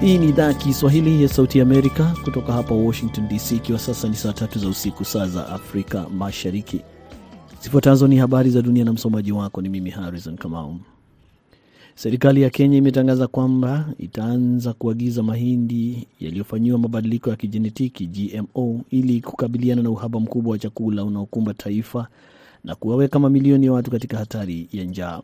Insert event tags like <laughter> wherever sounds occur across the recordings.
Hii ni idhaa ya Kiswahili ya Sauti ya Amerika kutoka hapa Washington DC, ikiwa sasa ni saa tatu za usiku, saa za Afrika Mashariki. Zifuatazo ni habari za dunia na msomaji wako ni mimi Harrison Kamau. Serikali ya Kenya imetangaza kwamba itaanza kuagiza mahindi yaliyofanyiwa mabadiliko ya kijenetiki GMO ili kukabiliana na uhaba mkubwa wa chakula unaokumba taifa na kuwaweka mamilioni ya watu katika hatari ya njaa.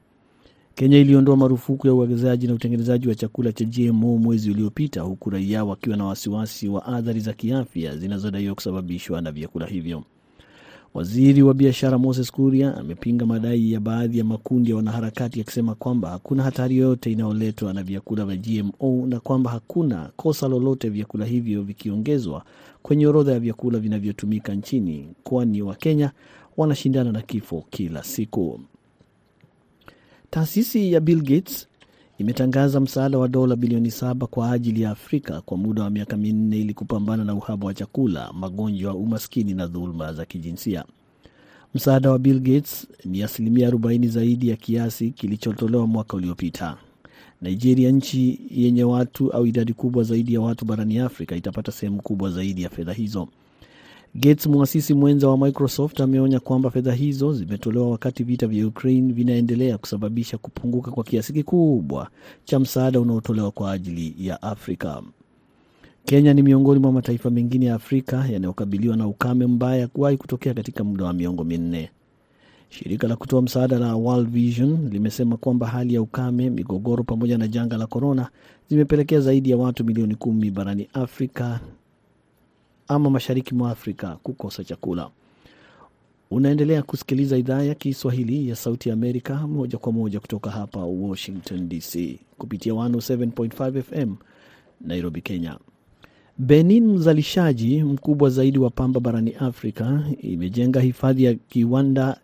Kenya iliondoa marufuku ya uagizaji na utengenezaji wa chakula cha GMO mwezi uliopita, huku raia wakiwa na wasiwasi wa athari za kiafya zinazodaiwa kusababishwa na vyakula hivyo. Waziri wa biashara Moses Kuria amepinga madai ya baadhi ya makundi ya wanaharakati akisema kwamba hakuna hatari yoyote inayoletwa na vyakula vya GMO na kwamba hakuna kosa lolote vyakula hivyo vikiongezwa kwenye orodha ya vyakula vinavyotumika nchini, kwani Wakenya wanashindana na kifo kila siku. Taasisi ya Bill Gates imetangaza msaada wa dola bilioni saba kwa ajili ya Afrika kwa muda wa miaka minne ili kupambana na uhaba wa chakula, magonjwa, umaskini na dhuluma za kijinsia. Msaada wa Bill Gates ni asilimia 40 zaidi ya kiasi kilichotolewa mwaka uliopita. Nigeria, nchi yenye watu au idadi kubwa zaidi ya watu barani Afrika, itapata sehemu kubwa zaidi ya fedha hizo. Gates, mwasisi mwenza wa Microsoft, ameonya kwamba fedha hizo zimetolewa wakati vita vya Ukraine vinaendelea kusababisha kupunguka kwa kiasi kikubwa cha msaada unaotolewa kwa ajili ya Afrika. Kenya ni miongoni mwa mataifa mengine ya Afrika yanayokabiliwa na ukame mbaya kuwahi kutokea katika muda wa miongo minne. Shirika la kutoa msaada la World Vision limesema kwamba hali ya ukame, migogoro pamoja na janga la korona zimepelekea zaidi ya watu milioni kumi barani Afrika ama mashariki mwa Afrika kukosa chakula. Unaendelea kusikiliza idhaa ya Kiswahili ya Sauti Amerika moja kwa moja kutoka hapa Washington DC kupitia 107.5 FM Nairobi, Kenya. Benin, mzalishaji mkubwa zaidi wa pamba barani Afrika, imejenga hifadhi ya kiwanda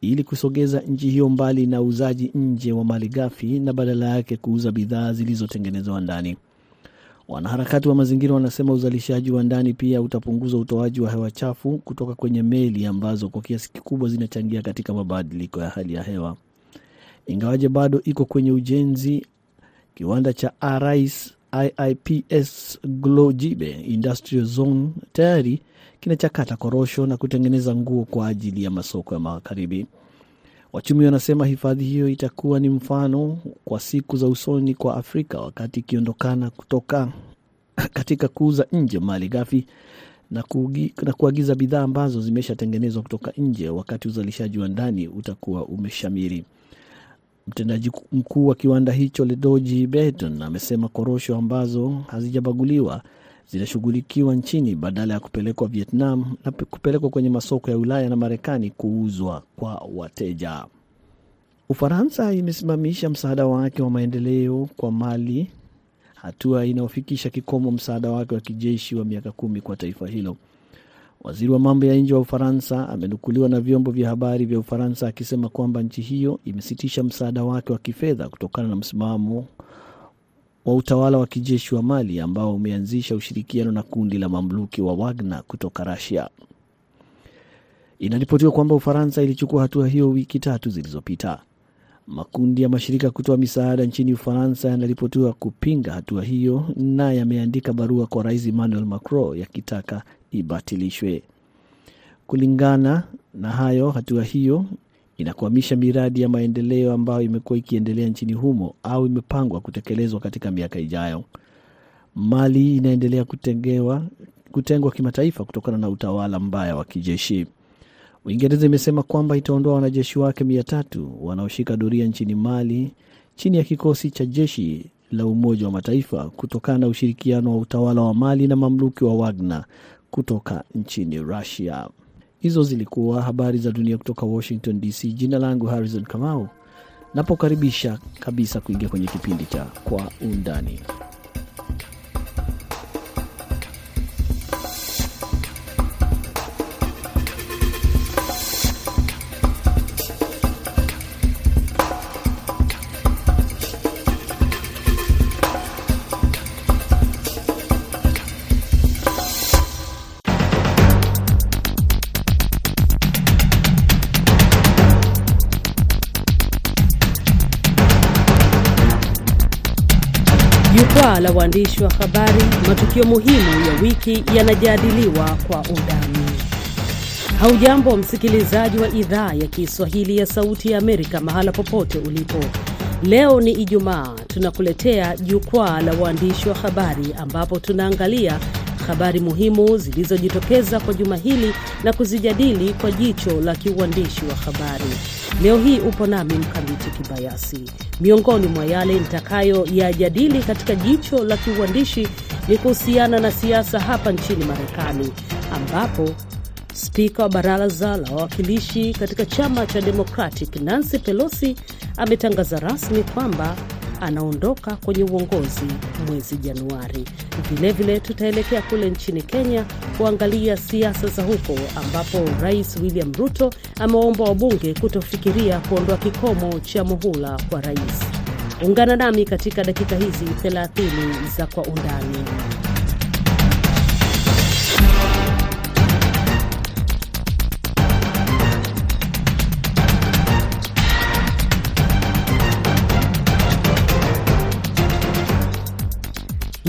ili kusogeza nchi hiyo mbali na uuzaji nje wa mali ghafi na badala yake kuuza bidhaa zilizotengenezwa ndani. Wanaharakati wa mazingira wanasema uzalishaji wa ndani pia utapunguza utoaji wa hewa chafu kutoka kwenye meli ambazo kwa kiasi kikubwa zinachangia katika mabadiliko ya hali ya hewa. Ingawaje bado iko kwenye ujenzi, kiwanda cha Arais IIPS Glojibe Industrial Zone tayari kinachakata korosho na kutengeneza nguo kwa ajili ya masoko ya magharibi. Wachumi wanasema hifadhi hiyo itakuwa ni mfano kwa siku za usoni kwa Afrika wakati ikiondokana kutoka <clears throat> katika kuuza nje mali ghafi na, na kuagiza bidhaa ambazo zimeshatengenezwa kutoka nje wakati uzalishaji wa ndani utakuwa umeshamiri. Mtendaji mkuu wa kiwanda hicho Ledoji Beton amesema korosho ambazo hazijabaguliwa zinashughulikiwa nchini badala ya kupelekwa Vietnam na kupelekwa kwenye masoko ya Ulaya na Marekani kuuzwa kwa wateja. Ufaransa imesimamisha msaada wake wa maendeleo kwa Mali, hatua inayofikisha kikomo msaada wake wa kijeshi wa miaka kumi kwa taifa hilo. Waziri wa mambo ya nje wa Ufaransa amenukuliwa na vyombo vya habari vya Ufaransa akisema kwamba nchi hiyo imesitisha msaada wake wa kifedha kutokana na msimamo wa utawala wa kijeshi wa Mali ambao umeanzisha ushirikiano na kundi la mamluki wa Wagner kutoka Russia. Inaripotiwa kwamba Ufaransa ilichukua hatua hiyo wiki tatu zilizopita. Makundi ya mashirika kutoa misaada nchini Ufaransa yanaripotiwa kupinga hatua hiyo na yameandika barua kwa Rais Emmanuel Macron yakitaka ibatilishwe. Kulingana na hayo, hatua hiyo inakwamisha miradi ya maendeleo ambayo imekuwa ikiendelea nchini humo au imepangwa kutekelezwa katika miaka ijayo. Mali inaendelea kutengewa, kutengwa kimataifa kutokana na utawala mbaya wa kijeshi. Uingereza imesema kwamba itaondoa wanajeshi wake mia tatu wanaoshika doria nchini Mali chini ya kikosi cha jeshi la Umoja wa Mataifa kutokana na ushirikiano wa utawala wa Mali na mamluki wa Wagner kutoka nchini Russia. Hizo zilikuwa habari za dunia kutoka Washington DC. Jina langu Harrison Kamau, napokaribisha kabisa kuingia kwenye kipindi cha Kwa Undani. La waandishi wa habari, matukio muhimu ya wiki yanajadiliwa kwa undani. Haujambo msikilizaji wa idhaa ya Kiswahili ya Sauti ya Amerika, mahala popote ulipo. Leo ni Ijumaa, tunakuletea jukwaa la waandishi wa habari, ambapo tunaangalia habari muhimu zilizojitokeza kwa juma hili na kuzijadili kwa jicho la kiuandishi wa habari. Leo hii upo nami Mkamiti Kibayasi. Miongoni mwa yale nitakayoyajadili katika jicho la kiuandishi ni kuhusiana na siasa hapa nchini Marekani, ambapo spika wa baraza la wawakilishi katika chama cha Democratic Nancy Pelosi ametangaza rasmi kwamba anaondoka kwenye uongozi mwezi Januari. Vilevile tutaelekea kule nchini Kenya kuangalia siasa za huko, ambapo Rais William Ruto amewaomba wabunge kutofikiria kuondoa kikomo cha muhula kwa rais. Ungana nami katika dakika hizi 30 za Kwa Undani.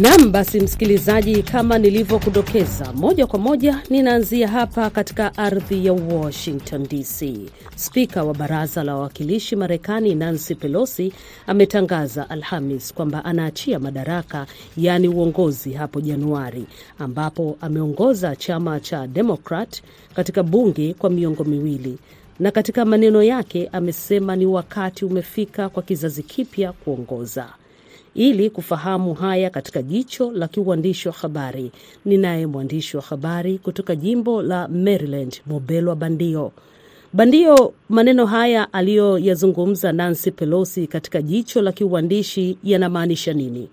Nam, basi msikilizaji, kama nilivyokudokeza, moja kwa moja ninaanzia hapa katika ardhi ya Washington DC. Spika wa baraza la wawakilishi Marekani Nancy Pelosi ametangaza Alhamis kwamba anaachia madaraka, yaani uongozi, hapo Januari, ambapo ameongoza chama cha Demokrat katika bunge kwa miongo miwili na katika maneno yake amesema ni wakati umefika kwa kizazi kipya kuongoza. Ili kufahamu haya katika jicho la kiuandishi wa habari, ninaye mwandishi wa habari kutoka jimbo la Maryland, Mobelwa Bandio. Bandio, maneno haya aliyoyazungumza Nancy Pelosi katika jicho la kiuandishi yanamaanisha nini?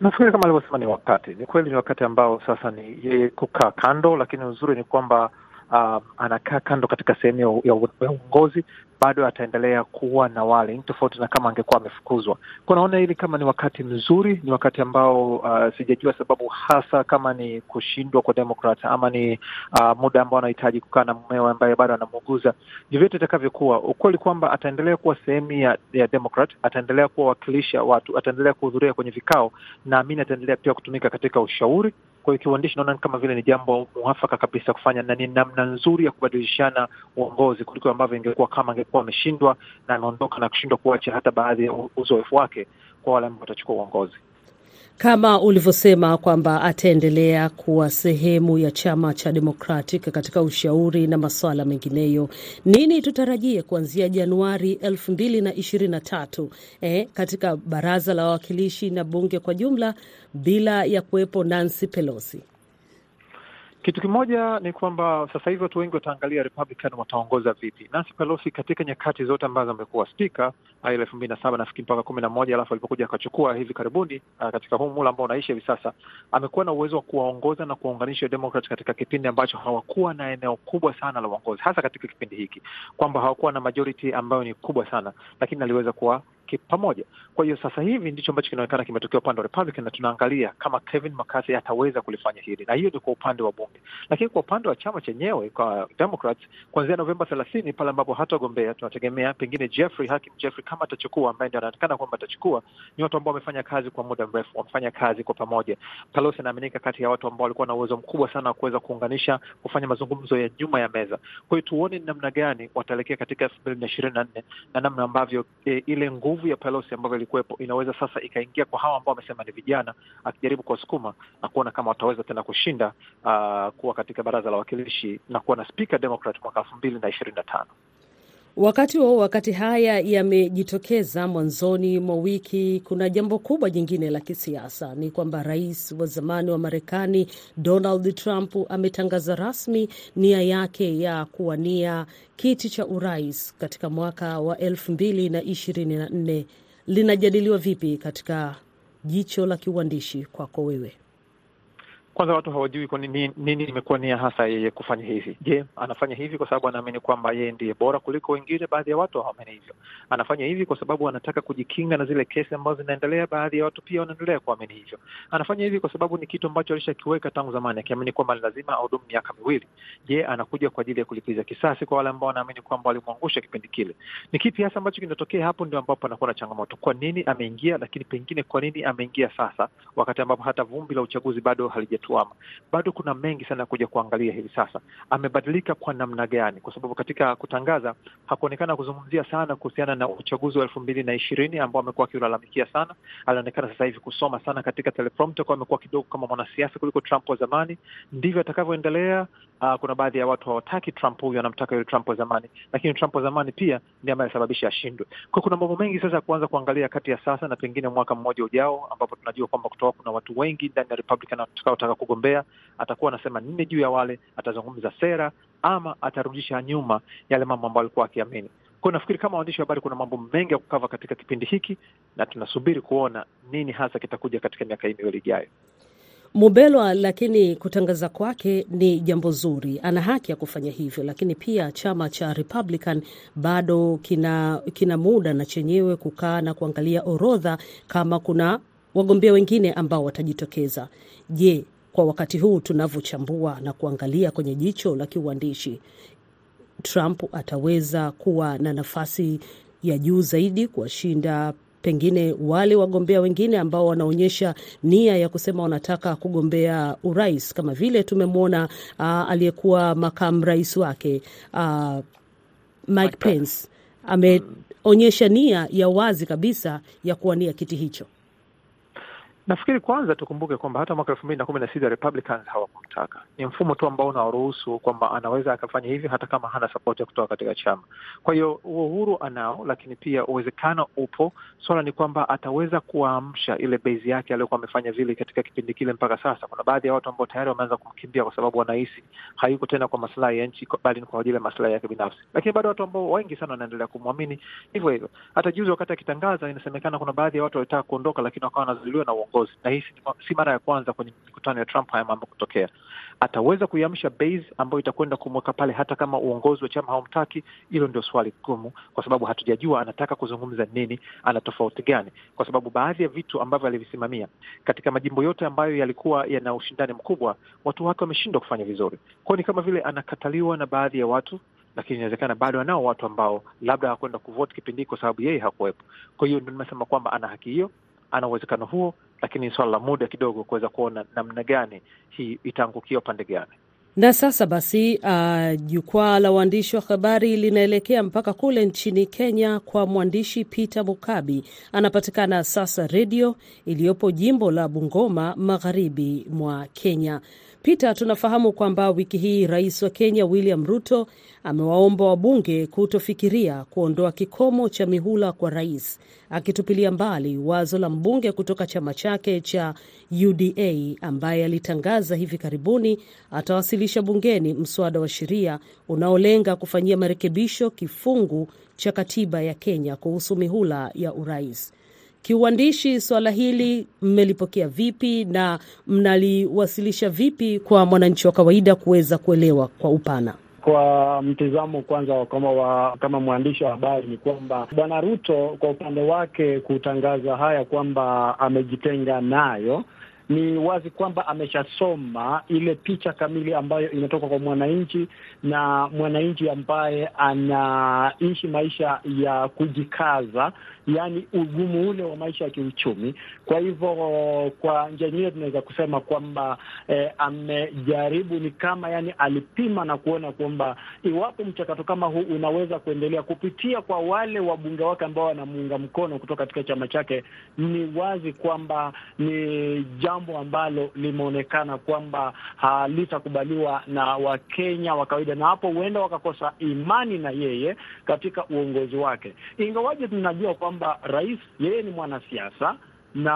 Nafikiri kama alivyosema, ni wakati, ni kweli, ni wakati ambao sasa ni yeye kukaa kando, lakini uzuri ni kwamba Uh, anakaa kando katika sehemu ya uongozi, bado ataendelea kuwa na wale tofauti na kama angekuwa amefukuzwa. Kwa naona hili kama ni wakati mzuri, ni wakati ambao uh, sijajua sababu hasa kama ni kushindwa kwa Demokrat ama ni uh, muda ambao anahitaji kukaa na mumewe ambaye bado anamuuguza. Vyovyote itakavyokuwa, ukweli kwamba ataendelea kuwa sehemu ya, ya Demokrat, ataendelea kuwawakilisha watu, ataendelea kuhudhuria kwenye vikao, naamini ataendelea pia kutumika katika ushauri kwa hiyo kiuandishi, naona kama vile ni jambo mwafaka kabisa kufanya, na ni namna nzuri ya kubadilishana uongozi kuliko ambavyo ingekuwa kama angekuwa ameshindwa na ameondoka na kushindwa kuacha hata baadhi ya uzoefu wake kwa wale ambao watachukua uongozi kama ulivyosema kwamba ataendelea kuwa sehemu ya chama cha Democratic katika ushauri na masuala mengineyo. Nini tutarajie kuanzia Januari elfu mbili na ishirini na tatu eh, katika baraza la wawakilishi na bunge kwa jumla bila ya kuwepo Nancy Pelosi? Kitu kimoja ni kwamba sasa hivi watu wengi wataangalia Republican wataongoza vipi. Nancy Pelosi katika nyakati zote ambazo amekuwa spika ile elfu mbili na saba nafikiri mpaka kumi na moja alafu alipokuja akachukua hivi karibuni uh, katika huu mula ambao unaishi hivi sasa, amekuwa na uwezo wa kuwaongoza na kuwaunganisha Democrat katika kipindi ambacho hawakuwa na eneo kubwa sana la uongozi, hasa katika kipindi hiki kwamba hawakuwa na majority ambayo ni kubwa sana, lakini aliweza kuwa pamoja. Kwa hiyo sasa hivi ndicho ambacho kinaonekana kimetokea upande wa Republican, na tunaangalia kama Kevin McCarthy ataweza kulifanya hili, na hiyo ni kwa upande wa bunge. Lakini kwa upande wa chama chenyewe, kwa Democrats, kuanzia Novemba thelathini pale ambapo hatagombea, tunategemea pengine Jeffrey Hakim Jeffrey kama atachukua, ambaye ndio anaonekana kwamba atachukua, ni watu ambao wamefanya kazi kwa muda mrefu, wamefanya kazi kwa pamoja. Pelosi anaaminika kati ya watu ambao walikuwa na uwezo mkubwa sana wa kuweza kuunganisha, kufanya mazungumzo ya nyuma ya meza. Kwa hiyo tuone ni namna gani wataelekea katika elfu mbili na ishirini na nne na namna ambavyo e, ile nguvu ya Pelosi ambavyo ilikuwepo inaweza sasa ikaingia kwa hawa ambao wamesema ni vijana, akijaribu kuwasukuma na kuona kama wataweza tena kushinda uh, kuwa katika baraza la wawakilishi na kuwa na spika Democrat mwaka elfu mbili na ishirini na tano. Wakati huo wakati haya yamejitokeza mwanzoni mwa wiki, kuna jambo kubwa jingine la kisiasa, ni kwamba rais wa zamani wa Marekani Donald Trump ametangaza rasmi nia yake ya kuwania kiti cha urais katika mwaka wa elfu mbili na ishirini na nne. Linajadiliwa vipi katika jicho la kiuandishi kwako wewe? Kwanza watu hawajui kwa nini imekuwa nia hasa yeye kufanya hivi. Je, anafanya hivi kwa sababu anaamini kwamba yeye ndiye bora kuliko wengine? Baadhi ya watu hawaamini hivyo. Anafanya hivi kwa sababu anataka kujikinga na zile kesi ambazo zinaendelea. Baadhi ya watu pia wanaendelea kuamini hivyo. Anafanya hivi kwa sababu ni kitu ambacho alishakiweka tangu zamani, akiamini kwamba lazima ahudumu miaka miwili. Je, anakuja kwa ajili ya kulipiza kisasi kwa wale ambao wanaamini kwamba walimwangusha kipindi kile? Ni kipi hasa ambacho kinatokea hapo? Ndio ambapo anakuwa na changamoto. Kwa nini ameingia, lakini pengine kwa nini ameingia sasa, wakati ambapo hata vumbi la uchaguzi bado halijatuama? Bado kuna mengi sana kuja kuangalia hivi sasa. Amebadilika kwa namna gani? Kwa sababu katika kutangaza hakuonekana kuzungumzia sana kuhusiana na uchaguzi wa elfu mbili na ishirini ambao amekuwa akiulalamikia sana. Alionekana sasa hivi kusoma sana katika teleprompter, kwa amekuwa kidogo kama mwanasiasa kuliko Trump wa zamani. Ndivyo atakavyoendelea. Uh, kuna baadhi ya watu hawataki Trump huyu, anamtaka yule Trump wa zamani, lakini Trump wa zamani pia ndiye ambaye alisababisha ashindwe. Kwa kuna mambo mengi sasa ya kuanza kuangalia kati ya sasa na pengine mwaka mmoja ujao, ambapo tunajua kwamba kutoka kuna watu wengi ndani ya Republican watakaotaka kugombea. Atakuwa anasema nini juu ya wale, atazungumza sera ama atarudisha nyuma yale mambo ambayo alikuwa akiamini. Kwa nafikiri kama waandishi wa habari kuna mambo mengi ya kukava katika kipindi hiki, na tunasubiri kuona nini hasa kitakuja katika miaka hii miwili ijayo. Mubelwa, lakini kutangaza kwake ni jambo zuri, ana haki ya kufanya hivyo, lakini pia chama cha Republican bado kina, kina muda na chenyewe kukaa na kuangalia orodha kama kuna wagombea wengine ambao watajitokeza. Je, kwa wakati huu tunavyochambua na kuangalia kwenye jicho la kiuandishi, Trump ataweza kuwa na nafasi ya juu zaidi kuwashinda pengine wale wagombea wengine ambao wanaonyesha nia ya kusema wanataka kugombea urais kama vile tumemwona uh, aliyekuwa makamu rais wake uh, Mike Pence ameonyesha nia ya wazi kabisa ya kuwania kiti hicho. Nafikiri kwanza tukumbuke kwamba hata mwaka elfu mbili na kumi na sita Republicans hawakumtaka. Ni mfumo tu ambao unawaruhusu kwamba anaweza akafanya hivi hata kama hana sapoti ya kutoka katika chama. Kwa hiyo huo uhuru anao, lakini pia uwezekano upo. Swala ni kwamba ataweza kuwaamsha ile bezi yake aliyokuwa amefanya vile katika kipindi kile mpaka sasa. Kuna baadhi ya watu ambao tayari wameanza kumkimbia kwa sababu wanahisi hayuko tena kwa maslahi ya nchi, bali ni kwa ajili ya maslahi yake binafsi. Lakini bado watu ambao wengi sana wanaendelea kumwamini hivyo hivyo. Hata juzi wakati akitangaza, inasemekana kuna baadhi ya watu walitaka kuondoka, lakini wakawa wanazuiliwa na uongozi na hii si mara ya kwanza kwenye mikutano ya Trump haya mambo kutokea. Ataweza kuiamsha base ambayo itakwenda kumweka pale hata kama uongozi wa chama haumtaki? Hilo ndio swali gumu, kwa sababu hatujajua anataka kuzungumza nini, ana tofauti gani, kwa sababu baadhi ya vitu ambavyo alivisimamia katika majimbo yote ambayo yalikuwa yana ushindani mkubwa, watu wake wameshindwa kufanya vizuri. Kwao ni kama vile anakataliwa na baadhi ya watu lakini inawezekana bado anao watu ambao labda hawakwenda kuvote kipindi hiki kwa sababu yeye hakuwepo. Kwa hiyo ndo nimesema kwamba ana haki hiyo, ana uwezekano huo, lakini ni swala la muda kidogo kuweza kuona namna gani hii itaangukia upande gani. Na sasa basi, uh, jukwaa la waandishi wa habari linaelekea mpaka kule nchini Kenya kwa mwandishi Peter Mukabi. Anapatikana sasa redio iliyopo jimbo la Bungoma, magharibi mwa Kenya. Peter, tunafahamu kwamba wiki hii rais wa Kenya William Ruto amewaomba wabunge kutofikiria kuondoa kikomo cha mihula kwa rais, akitupilia mbali wazo la mbunge kutoka chama chake cha UDA ambaye alitangaza hivi karibuni atawasilisha bungeni mswada wa sheria unaolenga kufanyia marekebisho kifungu cha katiba ya Kenya kuhusu mihula ya urais. Kiuandishi, swala hili mmelipokea vipi na mnaliwasilisha vipi kwa mwananchi wa kawaida kuweza kuelewa kwa upana? Kwa mtizamo kwanza kama wa, kama mwandishi wa habari ni kwamba Bwana Ruto kwa upande wake kutangaza haya kwamba amejitenga nayo ni wazi kwamba ameshasoma ile picha kamili ambayo inatoka kwa mwananchi na mwananchi ambaye anaishi maisha ya kujikaza, yaani ugumu ule wa maisha ya kiuchumi. Kwa hivyo, kwa njia nyingine tunaweza kusema kwamba eh, amejaribu ni kama yani alipima na kuona kwamba iwapo mchakato kama huu unaweza kuendelea kupitia kwa wale wabunge wake ambao wanamuunga mkono kutoka katika chama chake, ni wazi kwamba ni jambo ambalo limeonekana kwamba halitakubaliwa na Wakenya wa kawaida, na hapo huenda wakakosa imani na yeye katika uongozi wake, ingawaje tunajua kwamba rais yeye ni mwanasiasa na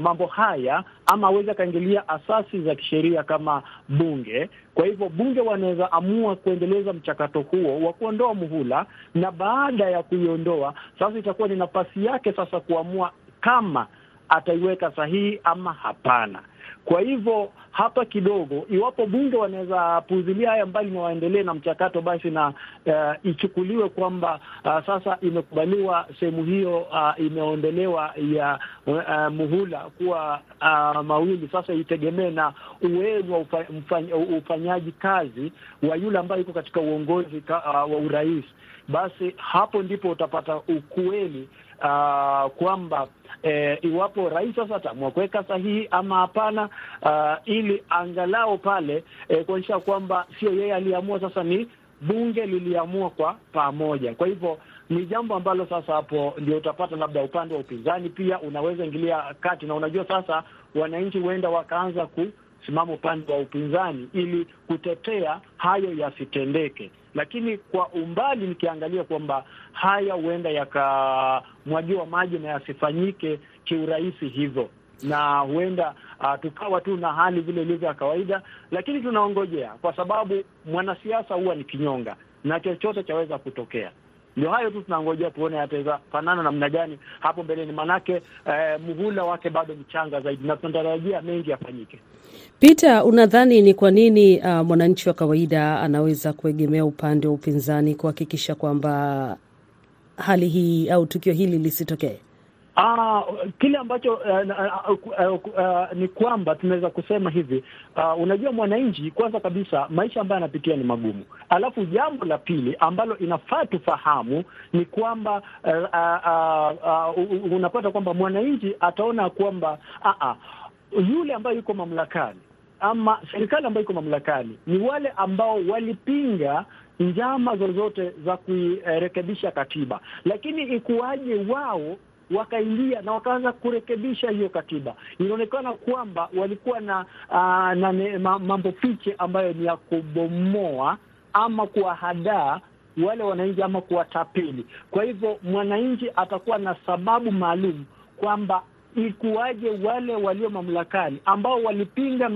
mambo haya ama aweze akaingilia asasi za kisheria kama bunge. Kwa hivyo bunge wanaweza amua kuendeleza mchakato huo wa kuondoa muhula, na baada ya kuiondoa sasa itakuwa ni nafasi yake sasa kuamua kama ataiweka sahihi ama hapana. Kwa hivyo hapa kidogo, iwapo bunge wanaweza puuzilia haya mbali na waendelee na mchakato, basi na uh, ichukuliwe kwamba uh, sasa imekubaliwa sehemu hiyo uh, imeondolewa ya uh, muhula kuwa uh, mawili. Sasa itegemee na uwezo wa ufa, ufanyaji kazi wa yule ambaye yuko katika uongozi uh, wa urais, basi hapo ndipo utapata ukweli uh, kwamba eh, iwapo rais sasa ataamua kuweka sahihi ama hapana, uh, ili angalau pale eh, kuonyesha kwamba sio yeye aliamua, sasa ni bunge liliamua kwa pamoja. Kwa hivyo ni jambo ambalo sasa hapo ndio utapata labda upande wa upinzani pia unaweza ingilia kati, na unajua sasa wananchi huenda wakaanza kusimama upande wa upinzani ili kutetea hayo yasitendeke. Lakini kwa umbali nikiangalia kwamba haya huenda yakamwagiwa maji na yasifanyike kiurahisi hivyo, na huenda uh, tukawa tu na hali vile ilivyo ya kawaida, lakini tunaongojea, kwa sababu mwanasiasa huwa ni kinyonga na chochote chaweza kutokea. Ndio hayo tu tunangojea tuone yataweza fanana namna gani hapo mbeleni, manake eh, muhula wake bado mchanga zaidi, na tunatarajia mengi yafanyike. Peter, unadhani ni kwa nini uh, mwananchi wa kawaida anaweza kuegemea upande wa upinzani kuhakikisha kwamba hali hii au tukio hili lisitokee? Ah, kile ambacho uh, uh, uh, uh, ni kwamba tunaweza kusema hivi uh, unajua mwananchi, kwanza kabisa maisha ambayo anapitia ni magumu, alafu jambo la pili ambalo inafaa tufahamu ni kwamba uh, uh, uh, uh, unapata kwamba mwananchi ataona kwamba uh, uh, yule ambaye yuko mamlakani ama serikali ambayo iko mamlakani ni wale ambao walipinga njama zozote za kuirekebisha katiba, lakini ikuwaje wao wakaingia na wakaanza kurekebisha hiyo katiba. Inaonekana kwamba walikuwa na uh, na ne, ma, mambo fiche ambayo ni ya kubomoa ama kuwahadaa wale wananchi ama kuwatapeli. Kwa hivyo mwananchi atakuwa na sababu maalum kwamba ikuwaje wale walio mamlakani ambao walipinga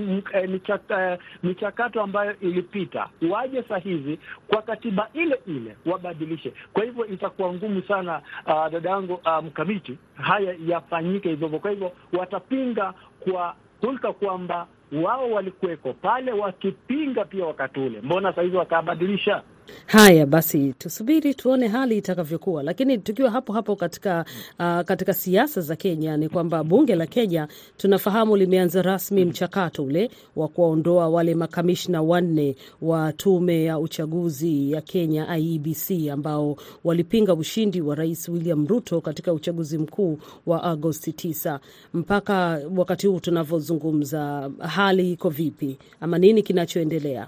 michaka, michakato ambayo ilipita waje saa hizi kwa katiba ile ile wabadilishe. Kwa hivyo itakuwa ngumu sana uh, dada yangu mkamiti, mkamiti, haya yafanyike hivyo. Kwa hivyo watapinga kwa hulka kwamba wao walikuweko pale wakipinga pia wakati ule, mbona saa hizi wakabadilisha? Haya basi, tusubiri tuone hali itakavyokuwa. Lakini tukiwa hapo hapo katika, uh, katika siasa za Kenya ni kwamba bunge la Kenya tunafahamu limeanza rasmi mchakato ule wa kuwaondoa wale makamishna wanne wa tume ya uchaguzi ya Kenya IEBC ambao walipinga ushindi wa Rais William Ruto katika uchaguzi mkuu wa Agosti 9. Mpaka wakati huu tunavyozungumza, hali iko vipi ama nini kinachoendelea?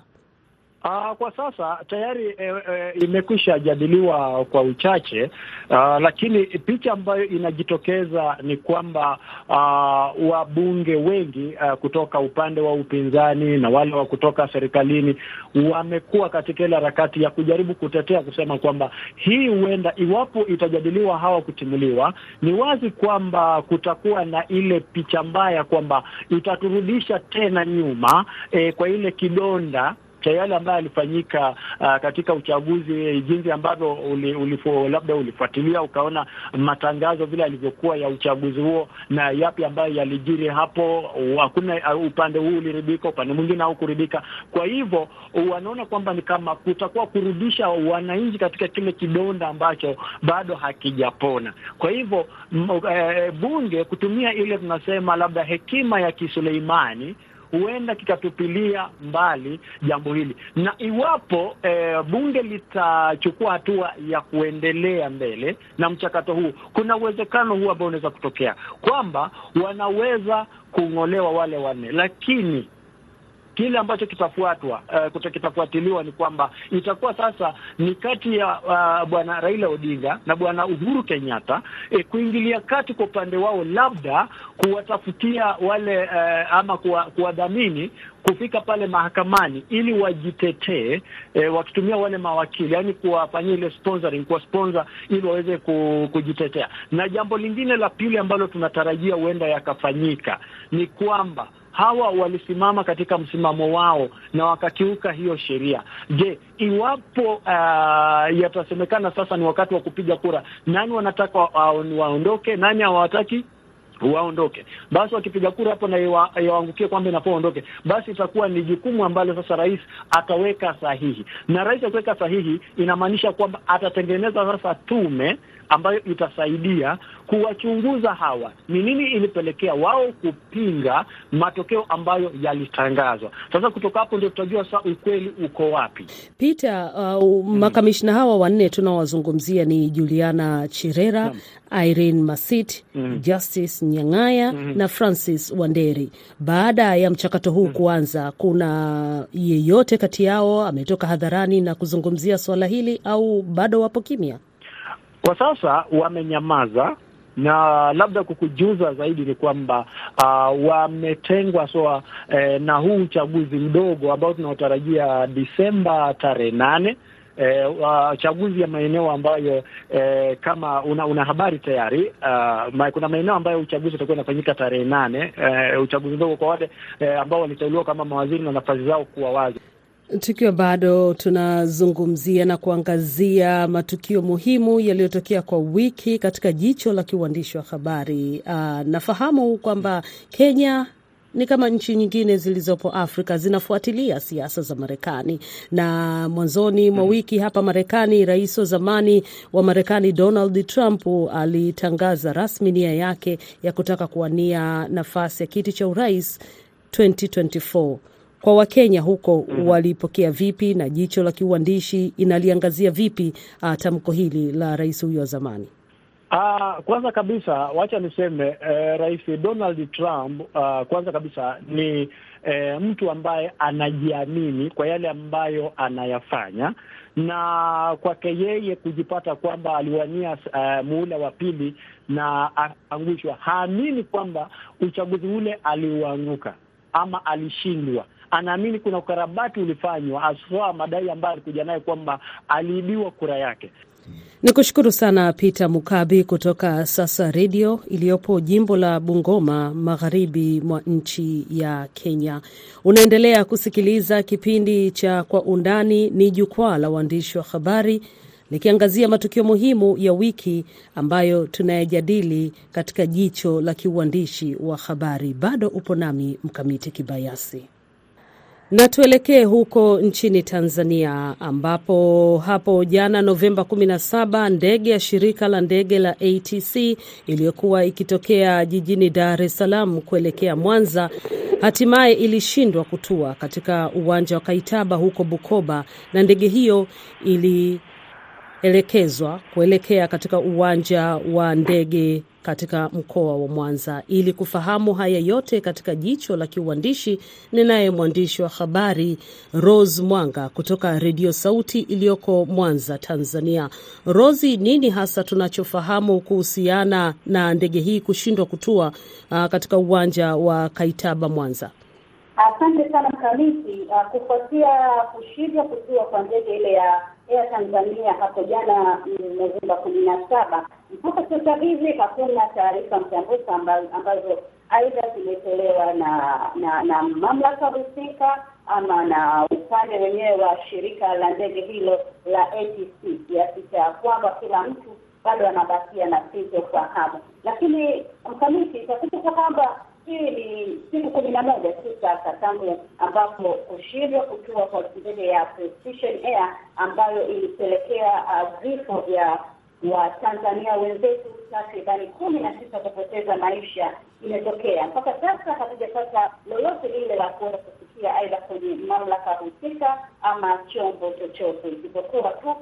Uh, kwa sasa tayari e, e, imekwisha jadiliwa kwa uchache. Uh, lakini picha ambayo inajitokeza ni kwamba uh, wabunge wengi uh, kutoka upande wa upinzani na wale wa kutoka serikalini wamekuwa katika ile harakati ya kujaribu kutetea kusema kwamba hii huenda, iwapo itajadiliwa hawa kutimuliwa, ni wazi kwamba kutakuwa na ile picha mbaya kwamba itaturudisha tena nyuma e, kwa ile kidonda cha yale ambayo alifanyika uh, katika uchaguzi, jinsi ambavyo uli, ulifu, labda ulifuatilia ukaona matangazo vile yalivyokuwa ya uchaguzi huo na yapi ambayo yalijiri hapo. Hakuna uh, upande huu uliridhika, upande mwingine haukuridhika. Kwa hivyo wanaona kwamba ni kama kutakuwa kurudisha wananchi katika kile kidonda ambacho bado hakijapona. Kwa hivyo e, bunge kutumia ile tunasema labda hekima ya Kisuleimani huenda kikatupilia mbali jambo hili, na iwapo eh, bunge litachukua hatua ya kuendelea mbele na mchakato huu, kuna uwezekano huu ambao unaweza kutokea kwamba wanaweza kung'olewa wale wanne, lakini kile ambacho kitafuatwa uh, kitafuatiliwa ni kwamba itakuwa sasa ni kati ya uh, bwana Raila Odinga na bwana Uhuru Kenyatta eh, kuingilia kati kwa upande wao, labda kuwatafutia wale uh, ama kuwadhamini kufika pale mahakamani ili wajitetee, eh, wakitumia wale mawakili, yaani kuwafanyia ile sponsoring, kuwa sponsor ili waweze kujitetea. Na jambo lingine la pili ambalo tunatarajia huenda yakafanyika ni kwamba hawa walisimama katika msimamo wao na wakakiuka hiyo sheria. Je, iwapo uh, yatasemekana sasa ni wakati wa kupiga kura, nani wanataka wa, waondoke, nani hawataki? Waondoke. Basi, wakipiga kura hapo na yawaangukie kwamba inafaa waondoke, basi itakuwa ni jukumu ambalo sasa rais ataweka sahihi, na rais akiweka sahihi inamaanisha kwamba atatengeneza sasa tume ambayo itasaidia kuwachunguza hawa ni nini ilipelekea wao kupinga matokeo ambayo yalitangazwa. Sasa kutoka hapo ndio tutajua sasa ukweli uko wapi. Peter, uh, mm. makamishna hawa wanne tunaowazungumzia ni Juliana Cherera mm. Irene Masit mm. Justice Nyang'aya mm. na Francis Wanderi. Baada ya mchakato huu mm. kuanza, kuna yeyote kati yao ametoka hadharani na kuzungumzia swala hili au bado wapo kimya? Kwa sasa wamenyamaza, na labda kukujuza zaidi ni kwamba uh, wametengwa soa eh, na huu uchaguzi mdogo ambao tunaotarajia Disemba tarehe nane. Eh, uh, chaguzi ya maeneo ambayo eh, kama una, una habari tayari uh, ma, kuna maeneo ambayo uchaguzi utakuwa unafanyika tarehe nane. Eh, uchaguzi mdogo kwa wale eh, ambao waliteuliwa kama mawaziri na nafasi zao kuwa wazi tukiwa bado tunazungumzia na kuangazia matukio muhimu yaliyotokea kwa wiki katika jicho la kiuandishi wa habari. Uh, nafahamu kwamba Kenya ni kama nchi nyingine zilizopo Afrika zinafuatilia siasa za Marekani, na mwanzoni mwa wiki hapa Marekani, rais wa zamani wa Marekani Donald Trump alitangaza rasmi nia yake ya kutaka kuwania nafasi ya kiti cha urais 2024 kwa Wakenya huko -hmm. walipokea vipi na jicho la kiuandishi inaliangazia vipi uh, tamko hili la rais huyo wa zamani? Uh, kwanza kabisa wacha niseme uh, rais Donald Trump uh, kwanza kabisa ni uh, mtu ambaye anajiamini kwa yale ambayo anayafanya na kwake yeye kujipata kwamba aliwania uh, muhula wa pili na akaangushwa, haamini kwamba uchaguzi ule aliuanguka ama alishindwa anaamini kuna ukarabati ulifanywa, aswa madai ambayo alikuja naye kwamba aliibiwa kura yake. Ni kushukuru sana Peter Mukabi kutoka Sasa Redio iliyopo jimbo la Bungoma, magharibi mwa nchi ya Kenya. Unaendelea kusikiliza kipindi cha Kwa Undani, ni jukwaa la waandishi wa habari likiangazia matukio muhimu ya wiki ambayo tunayajadili katika jicho la kiuandishi wa habari. Bado upo nami Mkamiti Kibayasi na tuelekee huko nchini Tanzania ambapo hapo jana Novemba 17 ndege ya shirika la ndege la ATC iliyokuwa ikitokea jijini Dar es Salaam kuelekea Mwanza hatimaye ilishindwa kutua katika uwanja wa Kaitaba huko Bukoba, na ndege hiyo ilielekezwa kuelekea katika uwanja wa ndege katika mkoa wa Mwanza. Ili kufahamu haya yote katika jicho la kiuandishi, ninaye mwandishi wa habari Rose Mwanga kutoka Redio Sauti iliyoko Mwanza, Tanzania. Rosi, nini hasa tunachofahamu kuhusiana na ndege hii kushindwa kutua uh, katika uwanja wa Kaitaba Mwanza? Asante sana Mkamiti. Uh, kufuatia kushindwa kutua kwa ndege ile ya Air Tanzania hapo jana Novemba kumi na saba, mpaka sasa hivi hakuna taarifa mtambuka ambazo aidha zimetolewa na na na mamlaka husika ama na upande wenyewe wa shirika la ndege hilo la ATC, kiasi cha kwamba kila mtu bado anabakia na sito kwa hamu, Lakini Mkamiti, itakumbuka kwamba hii ni siku kumi na moja tu sasa tangu ambapo kushindwa kutua kwa ndege ya Precision Air ambayo ilipelekea vifo uh, vya Watanzania wenzetu takribani kumi na sita kupoteza maisha imetokea. Mpaka sasa hatujapata lolote lile la kuweza kufikia aidha kwenye mamlaka husika ama chombo chochote, isipokuwa tu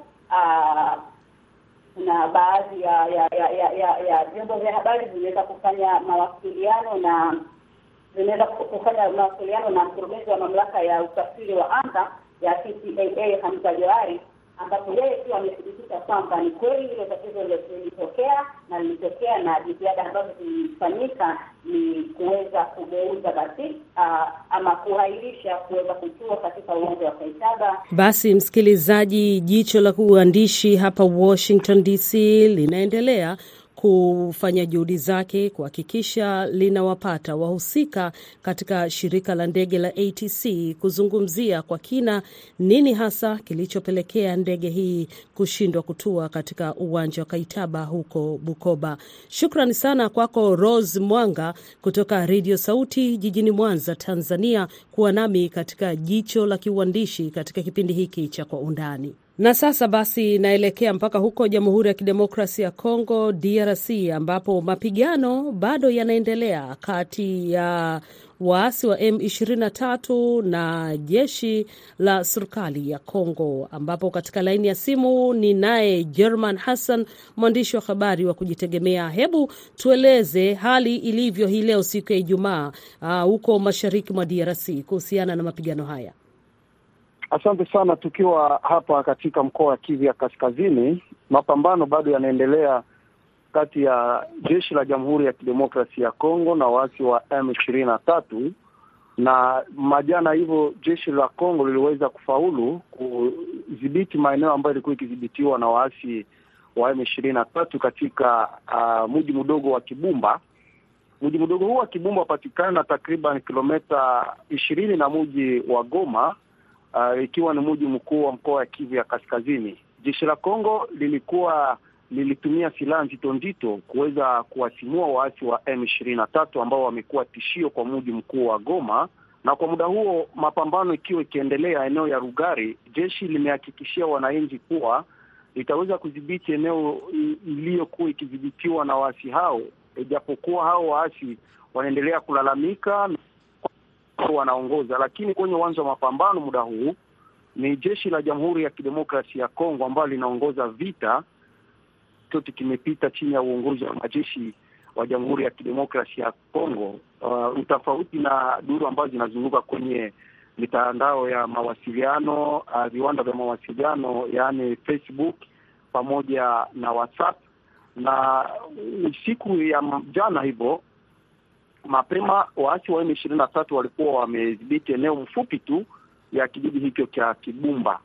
kuna baadhi ya ya ya ya ya vyombo vya habari vimeweza kufanya mawasiliano na vimeweza kufanya mawasiliano na mkurugenzi wa mamlaka ya usafiri wa anga ya TCAA Hamza Johari, ambapo yeye pia amethibitisha kwamba ni kweli hilo tatizo lilitokea na lilitokea, na jitihada ambazo zilifanyika ni kuweza kugeuza basi uh, ama kuhairisha kuweza kutua katika uwanja wa Kaitaba. Basi msikilizaji, jicho la uandishi hapa Washington DC linaendelea kufanya juhudi zake kuhakikisha linawapata wahusika katika shirika la ndege la ATC kuzungumzia kwa kina nini hasa kilichopelekea ndege hii kushindwa kutua katika uwanja wa Kaitaba huko Bukoba. Shukrani sana kwako Rose Mwanga kutoka Redio Sauti jijini Mwanza, Tanzania, kuwa nami katika jicho la kiuandishi katika kipindi hiki cha Kwa Undani. Na sasa basi naelekea mpaka huko Jamhuri ya Kidemokrasia ya Kongo, DRC, ambapo mapigano bado yanaendelea kati ya waasi wa M23 na jeshi la serikali ya Kongo, ambapo katika laini ya simu ni naye German Hassan, mwandishi wa habari wa kujitegemea. Hebu tueleze hali ilivyo hii leo siku ya Ijumaa huko uh, mashariki mwa DRC kuhusiana na mapigano haya. Asante sana. Tukiwa hapa katika mkoa wa Kivu ya Kaskazini, mapambano bado yanaendelea kati ya jeshi la Jamhuri ya Kidemokrasia ya Kongo na waasi wa M ishirini na tatu na majana hivyo jeshi la Kongo liliweza kufaulu kudhibiti maeneo ambayo ilikuwa ikidhibitiwa na waasi wa M ishirini na tatu katika uh, mji mdogo wa Kibumba. Mji mdogo huu wa Kibumba wapatikana takriban kilomita ishirini na mji wa Goma, uh, ikiwa ni mji mkuu wa mkoa wa Kivu ya Kaskazini. Jeshi la Kongo lilikuwa lilitumia silaha nzito nzito kuweza kuwasimua waasi wa M ishirini na tatu ambao wamekuwa tishio kwa mji mkuu wa Goma, na kwa muda huo mapambano ikiwa ikiendelea eneo ya Rugari, jeshi limehakikishia wananchi kuwa litaweza kudhibiti eneo iliyokuwa ikidhibitiwa na waasi hao, ijapokuwa hao waasi wanaendelea kulalamika wanaongoza, lakini kwenye uwanja wa mapambano muda huu ni jeshi la Jamhuri ya Kidemokrasia ya Kongo ambalo linaongoza vita chote kimepita chini ya uongozi wa majeshi wa Jamhuri ya Kidemokrasia ya Kongo. Uh, utofauti na duru ambazo zinazunguka kwenye mitandao ya mawasiliano uh, viwanda vya mawasiliano yaani Facebook pamoja na WhatsApp. Na siku ya jana hivyo mapema waasi wa M ishirini na tatu walikuwa wamedhibiti eneo mfupi tu ya kijiji hicho cha Kibumba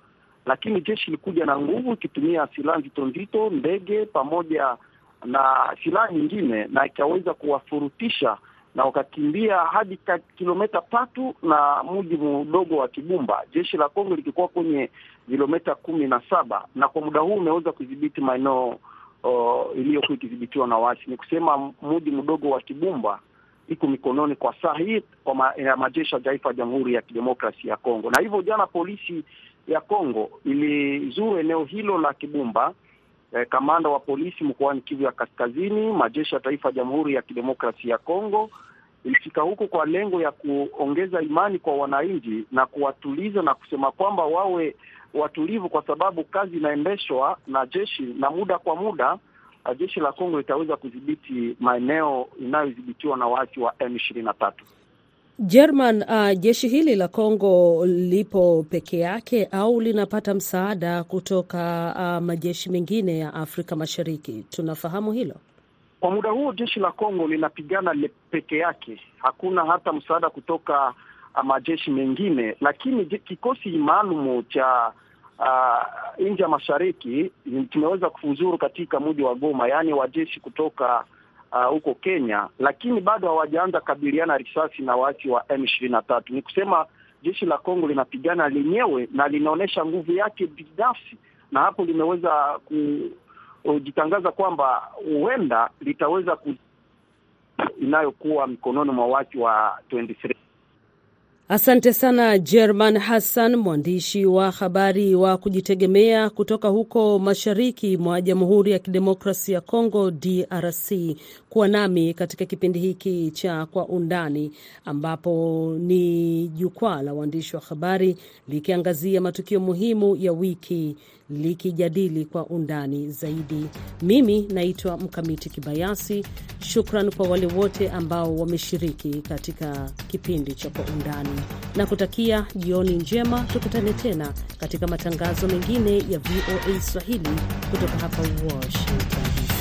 lakini jeshi ilikuja na nguvu ikitumia silaha nzito nzito, ndege pamoja na silaha nyingine, na ikaweza kuwafurutisha na wakakimbia hadi kilomita tatu na mji mdogo wa Kibumba. Jeshi la Kongo likikuwa kwenye kilomita kumi na saba na kwa muda huu umeweza kudhibiti maeneo uh, iliyokuwa ikidhibitiwa na waasi. Ni kusema mji mdogo wa Kibumba iko mikononi kwa saa hii kwa ma, ya majeshi ya taifa ya Jamhuri ya Kidemokrasia ya Kongo, na hivyo jana polisi ya Kongo ilizuru eneo hilo la Kibumba. Eh, kamanda wa polisi mkoani Kivu ya Kaskazini, majeshi ya taifa ya Jamhuri ya Kidemokrasia ya Kongo ilifika huko kwa lengo ya kuongeza imani kwa wananchi na kuwatuliza na kusema kwamba wawe watulivu, kwa sababu kazi inaendeshwa na jeshi na muda kwa muda jeshi la Kongo litaweza kudhibiti maeneo inayodhibitiwa na waasi wa M ishirini na tatu. German, uh, jeshi hili la Kongo lipo peke yake au linapata msaada kutoka uh, majeshi mengine ya Afrika Mashariki? Tunafahamu hilo. Kwa muda huu jeshi la Kongo linapigana peke yake, hakuna hata msaada kutoka uh, majeshi mengine, lakini kikosi maalumu cha uh, nje ya mashariki tumeweza kufuzuru katika mji wa Goma, yaani wajeshi kutoka huko uh, Kenya, lakini bado hawajaanza kabiliana risasi na waasi wa M ishirini na tatu. Ni kusema jeshi la Kongo linapigana lenyewe na linaonyesha nguvu yake binafsi, na hapo limeweza kujitangaza kwamba huenda litaweza ku inayokuwa mikononi mwa waasi wa 23. Asante sana German Hassan, mwandishi wa habari wa kujitegemea kutoka huko mashariki mwa Jamhuri ya Kidemokrasia ya Kongo, DRC, kuwa nami katika kipindi hiki cha Kwa Undani, ambapo ni jukwaa la waandishi wa habari likiangazia matukio muhimu ya wiki likijadili kwa undani zaidi. Mimi naitwa Mkamiti Kibayasi. Shukran kwa wale wote ambao wameshiriki katika kipindi cha Kwa Undani na kutakia jioni njema. Tukutane tena katika matangazo mengine ya VOA Swahili kutoka hapa Washington.